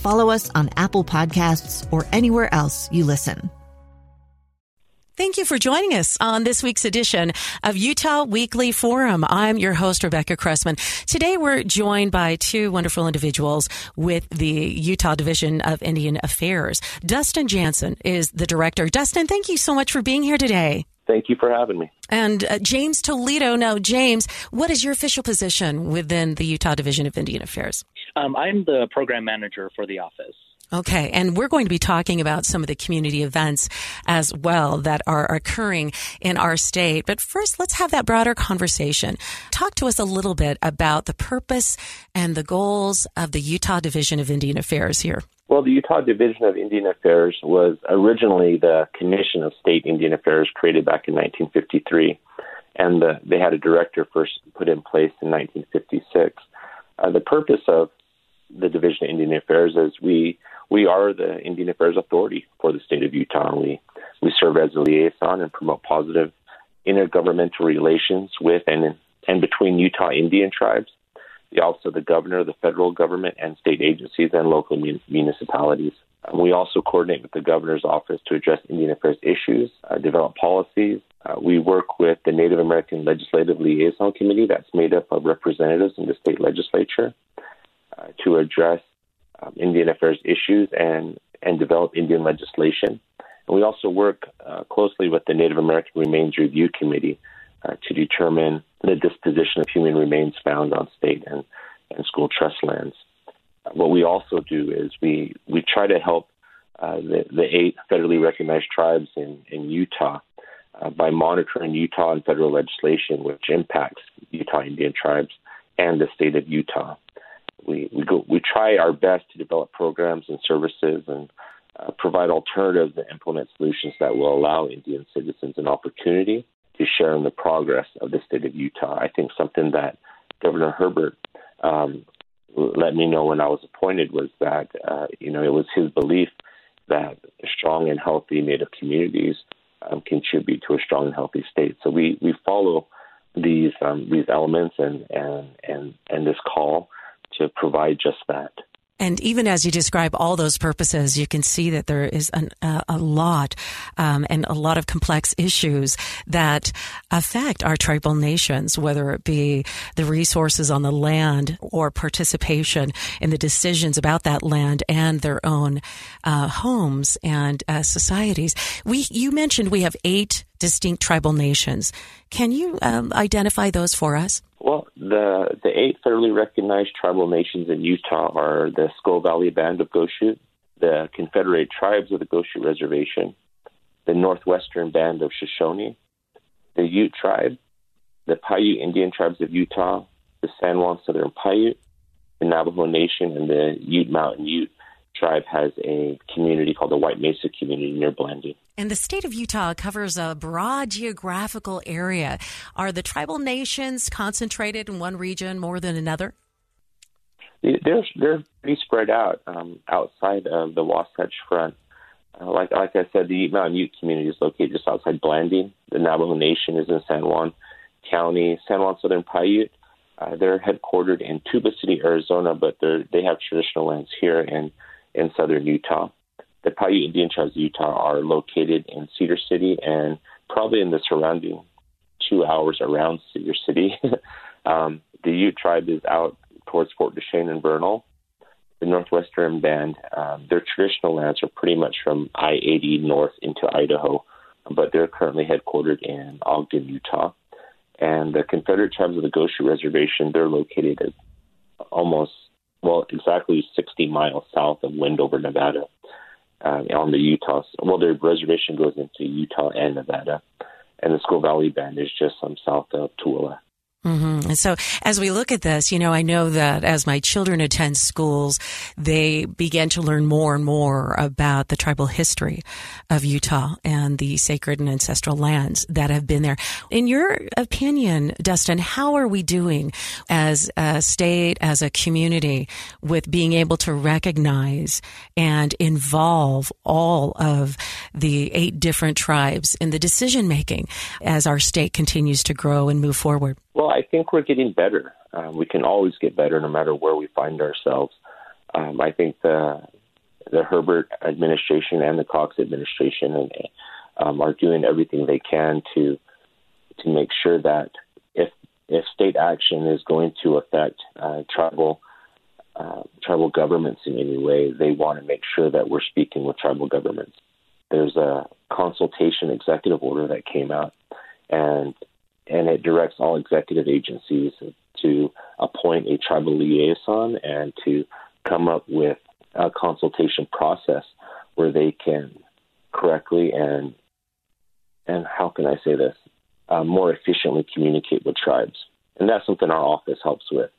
follow us on Apple Podcasts, or anywhere else you listen. Thank you for joining us on this week's edition of Utah Weekly Forum. I'm your host, Rebecca Cressman. Today we're joined by two wonderful individuals with the Utah Division of Indian Affairs. Dustin Jansen is the director. Dustin, thank you so much for being here today. Thank you for having me. And uh, James Toledo. Now, James, what is your official position within the Utah Division of Indian Affairs? Um, I'm the program manager for the office. Okay, and we're going to be talking about some of the community events as well that are occurring in our state. But first, let's have that broader conversation. Talk to us a little bit about the purpose and the goals of the Utah Division of Indian Affairs here. Well, the Utah Division of Indian Affairs was originally the Commission of State Indian Affairs created back in 1953, and the, they had a director first put in place in 1956. Uh, the purpose of the Division of Indian Affairs is we we are the Indian Affairs Authority for the state of Utah. We we serve as a liaison and promote positive intergovernmental relations with and and between Utah Indian tribes the Office of the Governor, the federal government, and state agencies and local mun- municipalities. We also coordinate with the Governor's Office to address Indian Affairs issues, uh, develop policies. Uh, we work with the Native American Legislative Liaison Committee, that's made up of representatives in the state legislature, to address um, Indian Affairs issues and, and develop Indian legislation. And we also work uh, closely with the Native American Remains Review Committee uh, to determine the disposition of human remains found on state and, and school trust lands. What we also do is we, we try to help uh, the, the eight federally recognized tribes in, in Utah uh, by monitoring Utah and federal legislation which impacts Utah Indian tribes and the state of Utah. We, we, go, we try our best to develop programs and services and uh, provide alternatives and implement solutions that will allow Indian citizens an opportunity to share in the progress of the state of Utah. I think something that Governor Herbert um, let me know when I was appointed was that uh, you know it was his belief that strong and healthy Native communities um, contribute to a strong and healthy state. So we we follow these um, these elements and and and and this call to provide just that. And even as you describe all those purposes, you can see that there is an, uh, a lot um, and a lot of complex issues that affect our tribal nations, whether it be the resources on the land or participation in the decisions about that land and their own uh, homes and uh, societies. We, you mentioned we have eight distinct tribal nations. Can you um, identify those for us? Well, the the eight federally recognized tribal nations in Utah are the Skull Valley Band of Goshute, the Confederate Tribes of the Goshute Reservation, the Northwestern Band of Shoshone, the Ute Tribe, the Paiute Indian Tribes of Utah, the San Juan Southern Paiute, the Navajo Nation, and the Ute Mountain Ute tribe has a community called the White Mesa community near Blanding. And the state of Utah covers a broad geographical area. Are the tribal nations concentrated in one region more than another? They're they're pretty spread out um, outside of the Wasatch Front. Uh, like like I said, the Mountain Ute community is located just outside Blanding. The Navajo Nation is in San Juan County. San Juan Southern Paiute. Uh, they're headquartered in Tuba City, Arizona, but they they have traditional lands here in in southern Utah. The Paiute Indian tribes of Utah are located in Cedar City and probably in the surrounding two hours around Cedar City. um, the Ute tribe is out towards Fort Duchesne and Vernal. The Northwestern Band, um, their traditional lands are pretty much from I 80 north into Idaho, but they're currently headquartered in Ogden, Utah. And the Confederate Tribes of the Goshute Reservation, they're located at almost, well, exactly 60 miles south of Wendover, Nevada, uh, on the Utah. Well, their reservation goes into Utah and Nevada, and the Skull Valley Band is just some south of Tooele. Mm-hmm. So as we look at this, you know, I know that as my children attend schools, they begin to learn more and more about the tribal history of Utah and the sacred and ancestral lands that have been there. In your opinion, Dustin, how are we doing as a state, as a community with being able to recognize and involve all of the eight different tribes in the decision making as our state continues to grow and move forward? Well, I think we're getting better. Um, we can always get better no matter where we find ourselves. Um, I think the the Herbert administration and the Cox administration and, um, are doing everything they can to to make sure that if if state action is going to affect uh, tribal uh, tribal governments in any way, they want to make sure that we're speaking with tribal governments. There's a consultation executive order that came out, and and it directs all executive agencies to appoint a tribal liaison and to come up with a consultation process where they can correctly and and how can I say this uh, more efficiently communicate with tribes, and that's something our office helps with.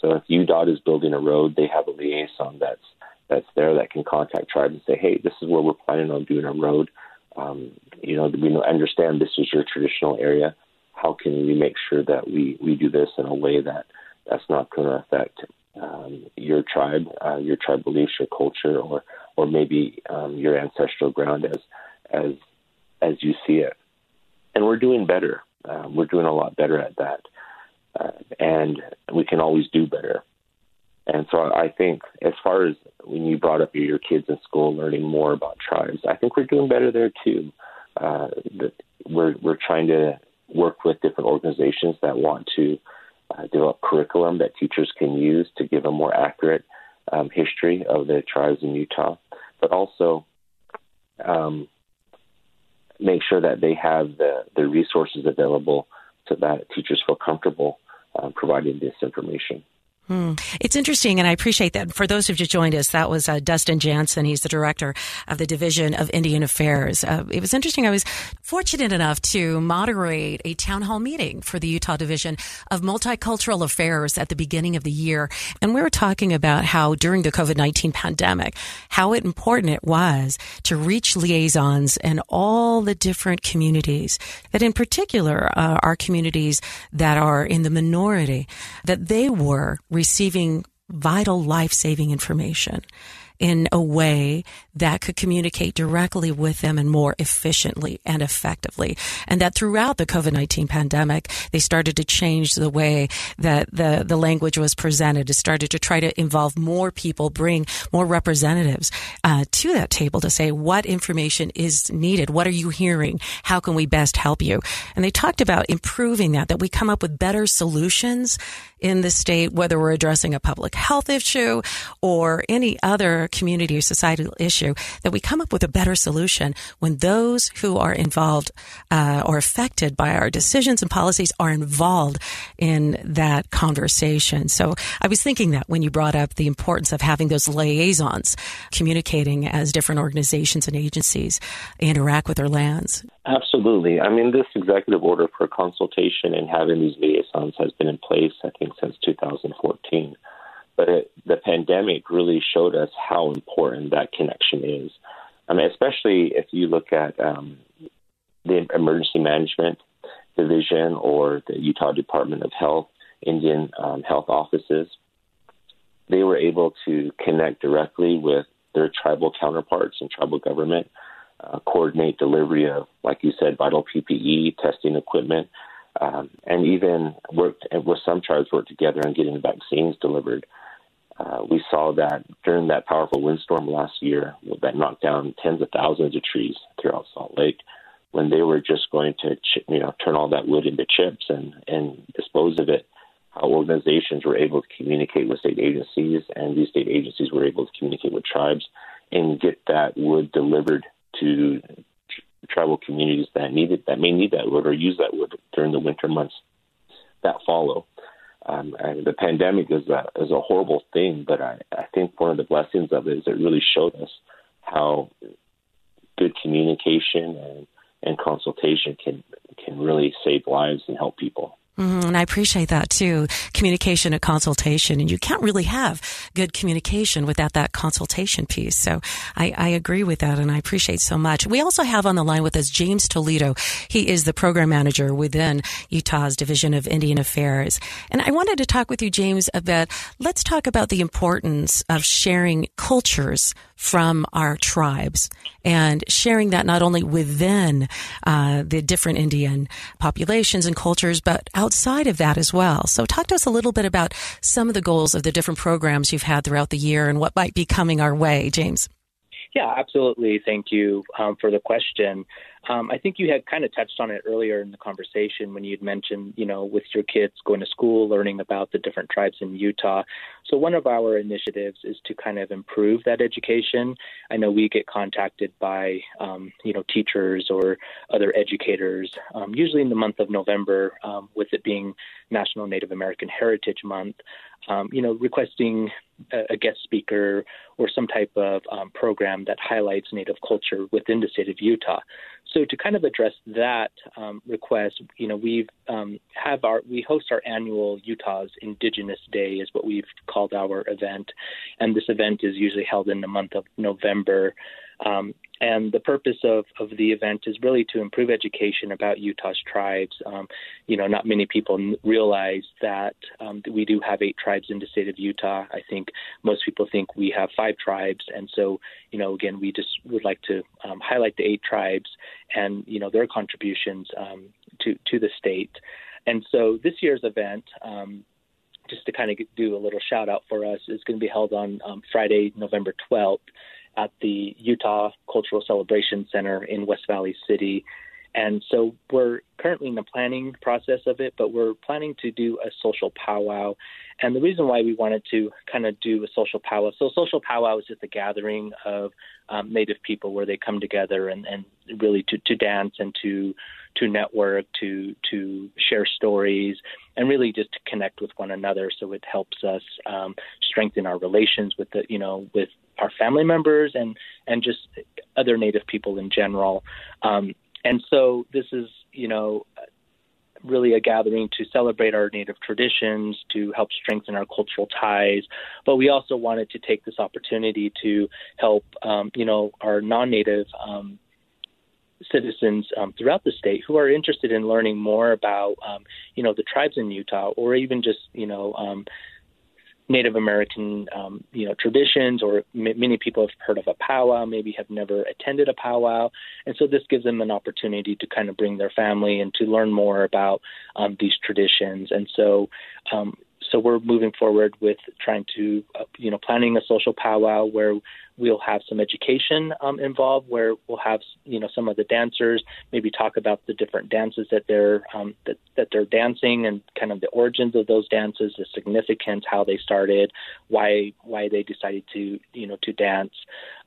So if UDOT is building a road, they have a liaison that's that's there that can contact tribes and say, hey, this is where we're planning on doing a road. Um, you know, we understand this is your traditional area how can we make sure that we, we do this in a way that that's not going to affect um, your tribe, uh, your tribe beliefs, your culture, or or maybe um, your ancestral ground as as as you see it. And we're doing better. Um, we're doing a lot better at that, uh, and we can always do better. And so I think, as far as when you brought up your kids in school learning more about tribes, I think we're doing better there too. Uh, we're we're trying to work with different organizations that want to uh, develop curriculum that teachers can use to give a more accurate um, history of the tribes in Utah, but also um, make sure that they have the, the resources available so that teachers feel comfortable uh, providing this information. Hmm. It's interesting, and I appreciate that. For those who've just joined us, that was uh, Dustin Jansen. He's the director of the Division of Indian Affairs. Uh, it was interesting. I was fortunate enough to moderate a town hall meeting for the Utah Division of Multicultural Affairs at the beginning of the year, and we were talking about how during the COVID nineteen pandemic, how important it was to reach liaisons in all the different communities. That, in particular, uh, communities that are in the minority, that they were receiving vital life saving information in a way that could communicate directly with them and more efficiently and effectively. And that throughout the COVID-19 pandemic, they started to change the way that the, the language was presented. It started to try to involve more people, bring more representatives uh, to that table to say what information is needed. What are you hearing? How can we best help you? And they talked about improving that, that we come up with better solutions in the state, whether we're addressing a public health issue or any other community or societal issue, that we come up with a better solution when those who are involved uh, or affected by our decisions and policies are involved in that conversation. So I was thinking that when you brought up the importance of having those liaisons communicating as different organizations and agencies interact with their lands. Absolutely. I mean, this executive order for consultation and having these liaisons has been in place, I think, since 2014. But it, the pandemic really showed us how important that connection is. I mean, especially if you look at um, the Emergency Management Division or the Utah Department of Health, Indian um, health offices, they were able to connect directly with their tribal counterparts and tribal government uh, coordinate delivery of, like you said, vital PPE, testing equipment, um, and even worked with some tribes worked together on getting the vaccines delivered. Uh, we saw that during that powerful windstorm last year that knocked down tens of thousands of trees throughout Salt Lake. When they were just going to, you know, turn all that wood into chips and and dispose of it, how organizations were able to communicate with state agencies, and these state agencies were able to communicate with tribes and get that wood delivered to tribal communities that need it, that may need that wood or use that wood during the winter months that follow. Um, and the pandemic is a is a horrible thing, but I, I think one of the blessings of it is it really showed us how good communication and, and consultation can can really save lives and help people. Mm-hmm, and I appreciate that too. Communication and consultation. And you can't really have good communication without that consultation piece. So I, I, agree with that and I appreciate so much. We also have on the line with us James Toledo. He is the program manager within Utah's Division of Indian Affairs. And I wanted to talk with you, James, about let's talk about the importance of sharing cultures from our tribes and sharing that not only within uh, the different Indian populations and cultures, but outside of that as well. So, talk to us a little bit about some of the goals of the different programs you've had throughout the year and what might be coming our way, James. Yeah, absolutely. Thank you um, for the question. Um, I think you had kind of touched on it earlier in the conversation when you'd mentioned, you know, with your kids going to school, learning about the different tribes in Utah. So one of our initiatives is to kind of improve that education. I know we get contacted by, um, you know, teachers or other educators, um, usually in the month of November, um, with it being National Native American Heritage Month, um, you know, requesting a, guest speaker or some type of um, program that highlights Native culture within the state of Utah. So to kind of address that um, request, you know, we um, have our we host our annual Utah's Indigenous Day is what we've called our event, and this event is usually held in the month of November. Um, and the purpose of, of the event is really to improve education about Utah's tribes. Um, you know, not many people realize that, um, we do have eight tribes in the state of Utah. I think most people think we have five tribes. And so, you know, again, we just would like to um, highlight the eight tribes and, you know, their contributions um, to, to the state. And so this year's event, um, just to kind of do a little shout out for us, is going to be held on um, Friday, November 12th at the Utah Cultural Celebration Center in West Valley City. And so we're currently in the planning process of it, but we're planning to do a social powwow. And the reason why we wanted to kind of do a social powwow, so social powwow is just a gathering of um, Native people where they come together and, and really to, to dance and to to network, to to share stories, and really just to connect with one another. So it helps us um, strengthen our relations with the you know with our family members and and just other Native people in general. Um, and so this is, you know, really a gathering to celebrate our Native traditions, to help strengthen our cultural ties. But we also wanted to take this opportunity to help, um, you know, our non-Native um, citizens um, throughout the state who are interested in learning more about, um, you know, the tribes in Utah, or even just, you know, um, Native American, um, you know, traditions, or m- many people have heard of a powwow, maybe have never attended a powwow, and so this gives them an opportunity to kind of bring their family and to learn more about um, these traditions. And so, um, so we're moving forward with trying to, uh, you know, planning a social powwow where we'll have some education um, involved, where we'll have, you know, some of the dancers maybe talk about the different dances that they're um, that that they're dancing and kind of the origins of those dances, the significance, how they started, why why they decided to, you know, to dance.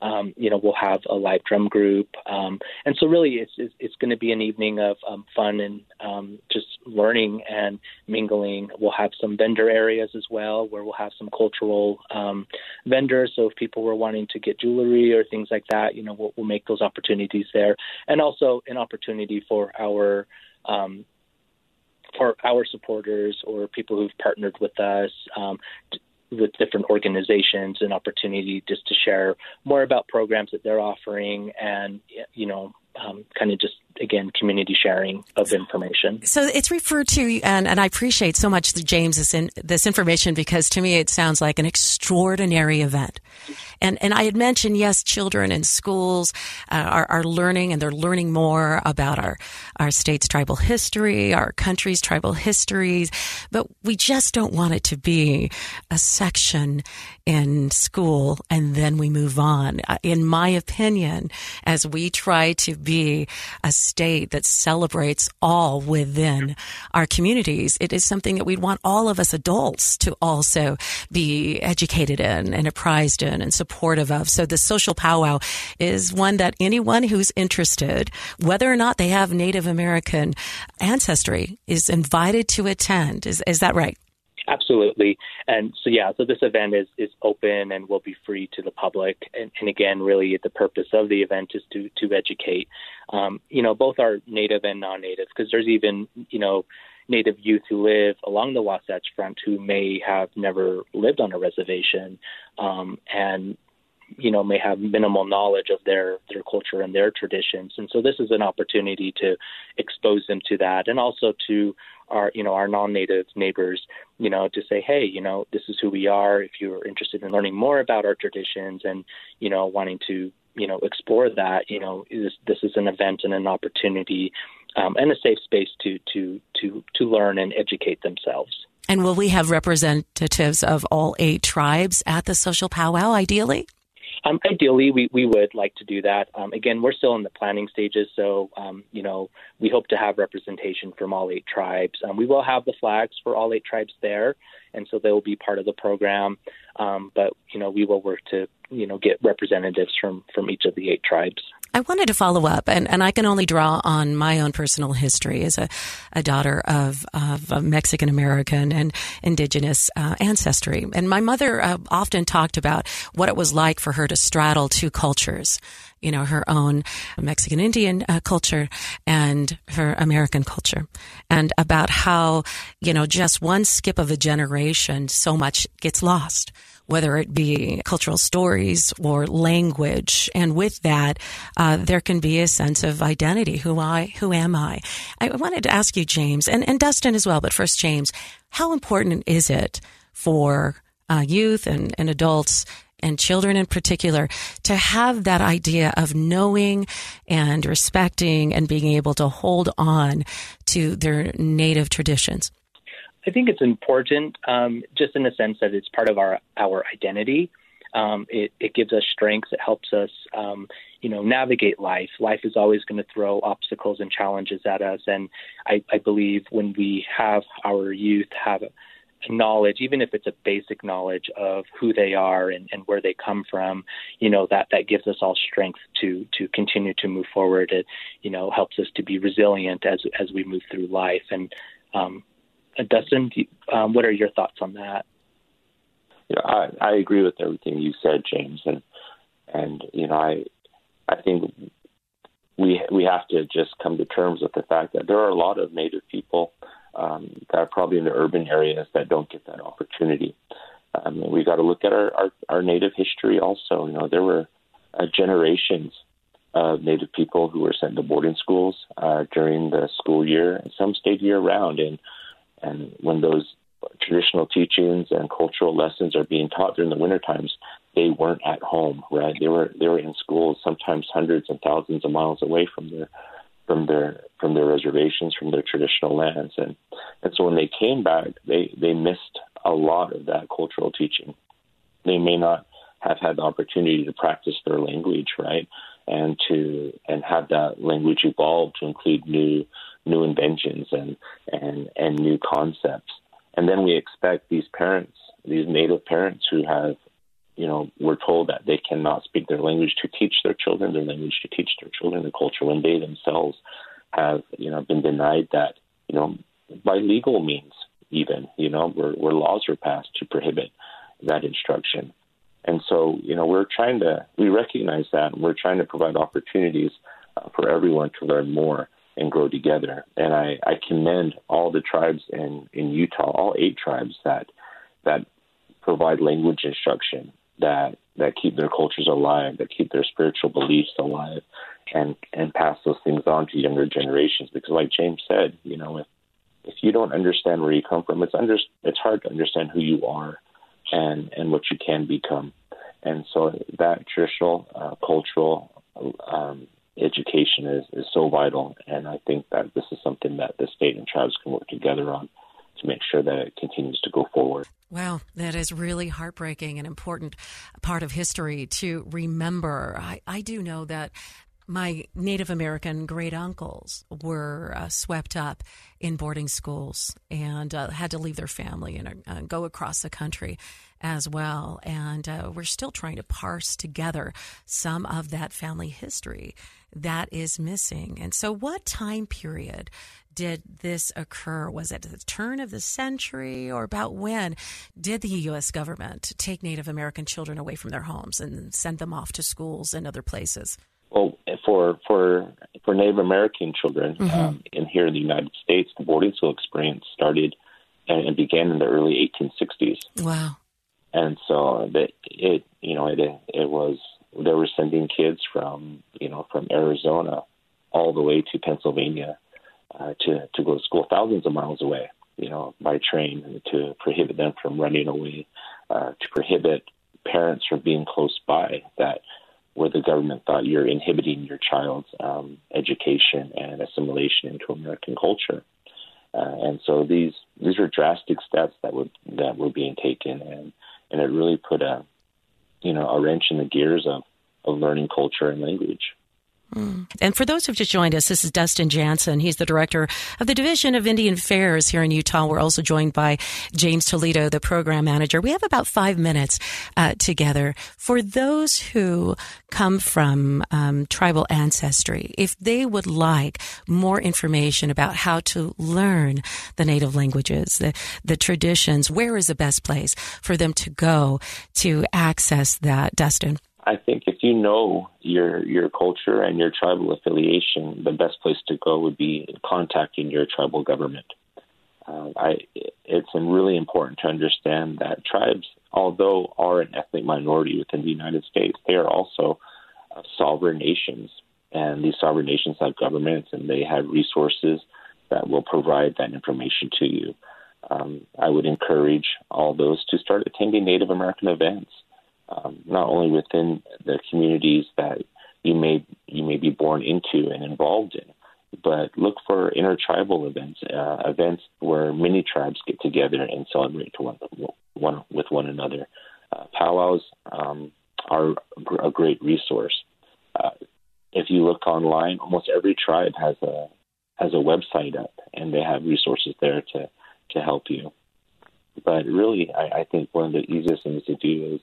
Um, you know, we'll have a live drum group, um, and so really, it's it's, it's going to be an evening of um, fun and um, just learning and mingling. We'll have some vendor areas as well, where we'll have some cultural um, vendors. So if people were wanting to get jewelry or things like that, you know, we'll, we'll make those opportunities there, and also an opportunity for our um, for our supporters or people who've partnered with us um, with different organizations an opportunity just to share more about programs that they're offering and you know um, kind of just again community sharing of information. So it's referred to, and, and I appreciate so much, James, this, in, this information because to me it sounds like an extraordinary event. And and I had mentioned yes, children in schools uh, are, are learning and they're learning more about our our state's tribal history, our country's tribal histories, but we just don't want it to be a section in school and then we move on. Uh, in my opinion, as we try to be a state that celebrates all within our communities, it is something that we'd want all of us adults to also be educated in and apprised in and supportive of. So the social powwow is one that anyone who's interested, whether or not they have Native American ancestry, is invited to attend. Is, is that right? Absolutely. And so, yeah, so this event is, is open and will be free to the public. And, and again, really, the purpose of the event is to, to educate, um, you know, both our native and non native, because there's even, you know, native youth who live along the Wasatch Front who may have never lived on a reservation um, and you know may have minimal knowledge of their their culture and their traditions and so this is an opportunity to expose them to that and also to our you know our non-native neighbors you know to say hey you know this is who we are. If you're interested in learning more about our traditions and you know wanting to you know explore that you know this this is an event and an opportunity um, and a safe space to to to to learn and educate themselves. And will we have representatives of all eight tribes at the social powwow ideally um, ideally, we, we would like to do that. Um, again, we're still in the planning stages, so um, you know we hope to have representation from all eight tribes. Um, we will have the flags for all eight tribes there, and so they will be part of the program. Um, but you know we will work to you know get representatives from from each of the eight tribes. I wanted to follow up, and, and I can only draw on my own personal history as a, a daughter of, of Mexican American and indigenous uh, ancestry. And my mother uh, often talked about what it was like for her to straddle two cultures you know, her own Mexican Indian uh, culture and her American culture, and about how, you know, just one skip of a generation, so much gets lost whether it be cultural stories or language. And with that, uh, there can be a sense of identity. Who I, who am I? I wanted to ask you, James, and, and Dustin as well, but first, James, how important is it for uh, youth and, and adults and children in particular to have that idea of knowing and respecting and being able to hold on to their native traditions? I think it's important, um, just in the sense that it's part of our our identity. Um, it, it gives us strength. It helps us, um, you know, navigate life. Life is always going to throw obstacles and challenges at us, and I, I believe when we have our youth have knowledge, even if it's a basic knowledge of who they are and, and where they come from, you know, that, that gives us all strength to, to continue to move forward. It, you know, helps us to be resilient as, as we move through life. And, um, uh, Dustin, um, what are your thoughts on that? Yeah, I, I agree with everything you said, James, and and you know I I think we we have to just come to terms with the fact that there are a lot of Native people um, that are probably in the urban areas that don't get that opportunity. Um, we got to look at our, our our Native history also. You know, there were uh, generations of Native people who were sent to boarding schools uh, during the school year, and some stayed year round. And and when those traditional teachings and cultural lessons are being taught during the winter times, they weren't at home, right? They were they were in schools, sometimes hundreds and thousands of miles away from their from their from their reservations, from their traditional lands, and and so when they came back, they they missed a lot of that cultural teaching. They may not have had the opportunity to practice their language, right, and to and have that language evolve to include new new inventions and and and new concepts. And then we expect these parents, these native parents who have, you know, we're told that they cannot speak their language to teach their children their language, to teach their children the culture when they themselves have, you know, been denied that, you know, by legal means even, you know, where, where laws are passed to prohibit that instruction. And so, you know, we're trying to, we recognize that and we're trying to provide opportunities uh, for everyone to learn more and grow together. And I, I commend all the tribes in, in Utah, all eight tribes that that provide language instruction that that keep their cultures alive, that keep their spiritual beliefs alive, and and pass those things on to younger generations. Because, like James said, you know, if if you don't understand where you come from, it's under it's hard to understand who you are and and what you can become. And so that traditional, uh, cultural um, education is, is so vital. And I think that this is something that the state and tribes can work together on to make sure that it continues to go forward. Wow, that is really heartbreaking and important part of history to remember. I, I do know that my Native American great uncles were uh, swept up in boarding schools and uh, had to leave their family and uh, go across the country. As well. And uh, we're still trying to parse together some of that family history that is missing. And so, what time period did this occur? Was it the turn of the century, or about when did the U.S. government take Native American children away from their homes and send them off to schools and other places? Well, for for for Native American children mm-hmm. um, in here in the United States, the boarding school experience started and, and began in the early 1860s. Wow! And so that it, you know, it it was they were sending kids from you know from Arizona all the way to Pennsylvania uh, to to go to school, thousands of miles away, you know, by train, to prohibit them from running away, uh, to prohibit parents from being close by that where the government thought you're inhibiting your child's um, education and assimilation into American culture. Uh, and so these these are drastic steps that were that were being taken, and and it really put a you know a wrench in the gears of of learning culture and language. And for those who've just joined us, this is Dustin Jansen. He's the director of the Division of Indian Affairs here in Utah. We're also joined by James Toledo, the program manager. We have about five minutes uh, together. For those who come from um, tribal ancestry, if they would like more information about how to learn the native languages, the, the traditions, where is the best place for them to go to access that, Dustin? I think if you know your your culture and your tribal affiliation, the best place to go would be contacting your tribal government. Uh, I, it's really important to understand that tribes, although are an ethnic minority within the United States, they are also uh, sovereign nations, and these sovereign nations have governments and they have resources that will provide that information to you. Um, I would encourage all those to start attending Native American events um, not only within the communities that you may you may be born into and involved in, but look for intertribal events, uh, events where many tribes get together and celebrate to one, one with one another. Uh, powwows um, are a great resource. Uh, if you look online, almost every tribe has a has a website up, and they have resources there to to help you. But really, I, I think one of the easiest things to do is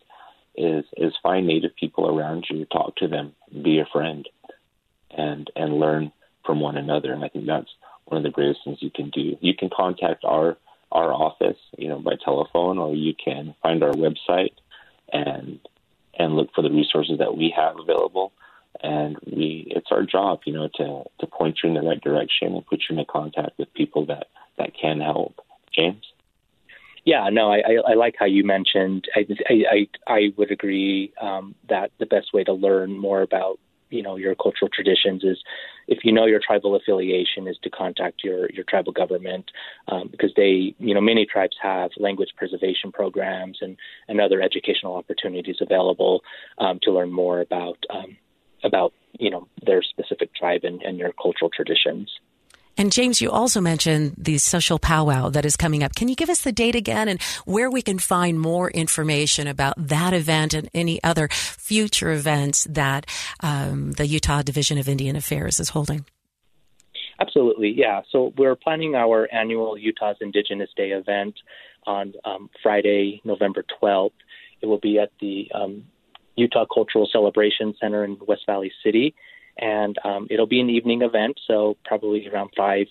is is find native people around you, talk to them, be a friend, and and learn from one another. And I think that's one of the greatest things you can do. You can contact our our office, you know, by telephone, or you can find our website and and look for the resources that we have available. And we, it's our job, you know, to to point you in the right direction and put you in contact with people that that can help. James. Yeah, no, I, I, I like how you mentioned. I, I, I would agree um, that the best way to learn more about you know your cultural traditions is if you know your tribal affiliation is to contact your your tribal government um, because they you know many tribes have language preservation programs and and other educational opportunities available um, to learn more about um, about you know their specific tribe and, and your cultural traditions. And James, you also mentioned the social powwow that is coming up. Can you give us the date again and where we can find more information about that event and any other future events that um, the Utah Division of Indian Affairs is holding? Absolutely, yeah. So we're planning our annual Utah's Indigenous Day event on um, Friday, November 12th. It will be at the um, Utah Cultural Celebration Center in West Valley City and um, it'll be an evening event, so probably around five,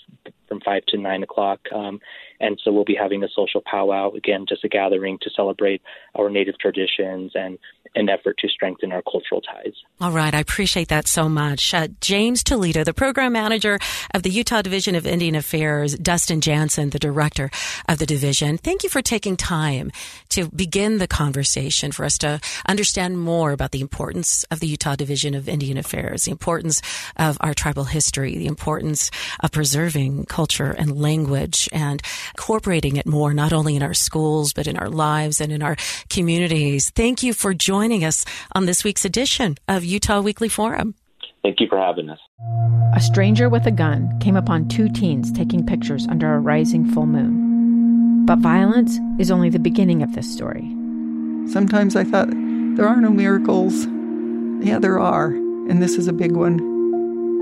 from five to nine o'clock. Um, and so we'll be having a social powwow again, just a gathering to celebrate our native traditions and an effort to strengthen our cultural ties. All right, I appreciate that so much. Uh, James Toledo, the program manager of the Utah Division of Indian Affairs, Dustin Jansen, the director of the division. Thank you for taking time to begin the conversation for us to understand more about the importance of the Utah Division of Indian Affairs, the importance of our tribal history, the importance of preserving culture and language and incorporating it more, not only in our schools, but in our lives and in our communities. Thank you for joining us on this week's edition of Utah Weekly Forum. Thank you for having us. A stranger with a gun came upon two teens taking pictures under a rising full moon. But violence is only the beginning of this story. Sometimes I thought, there are no miracles. Yeah, there are, and this is a big one.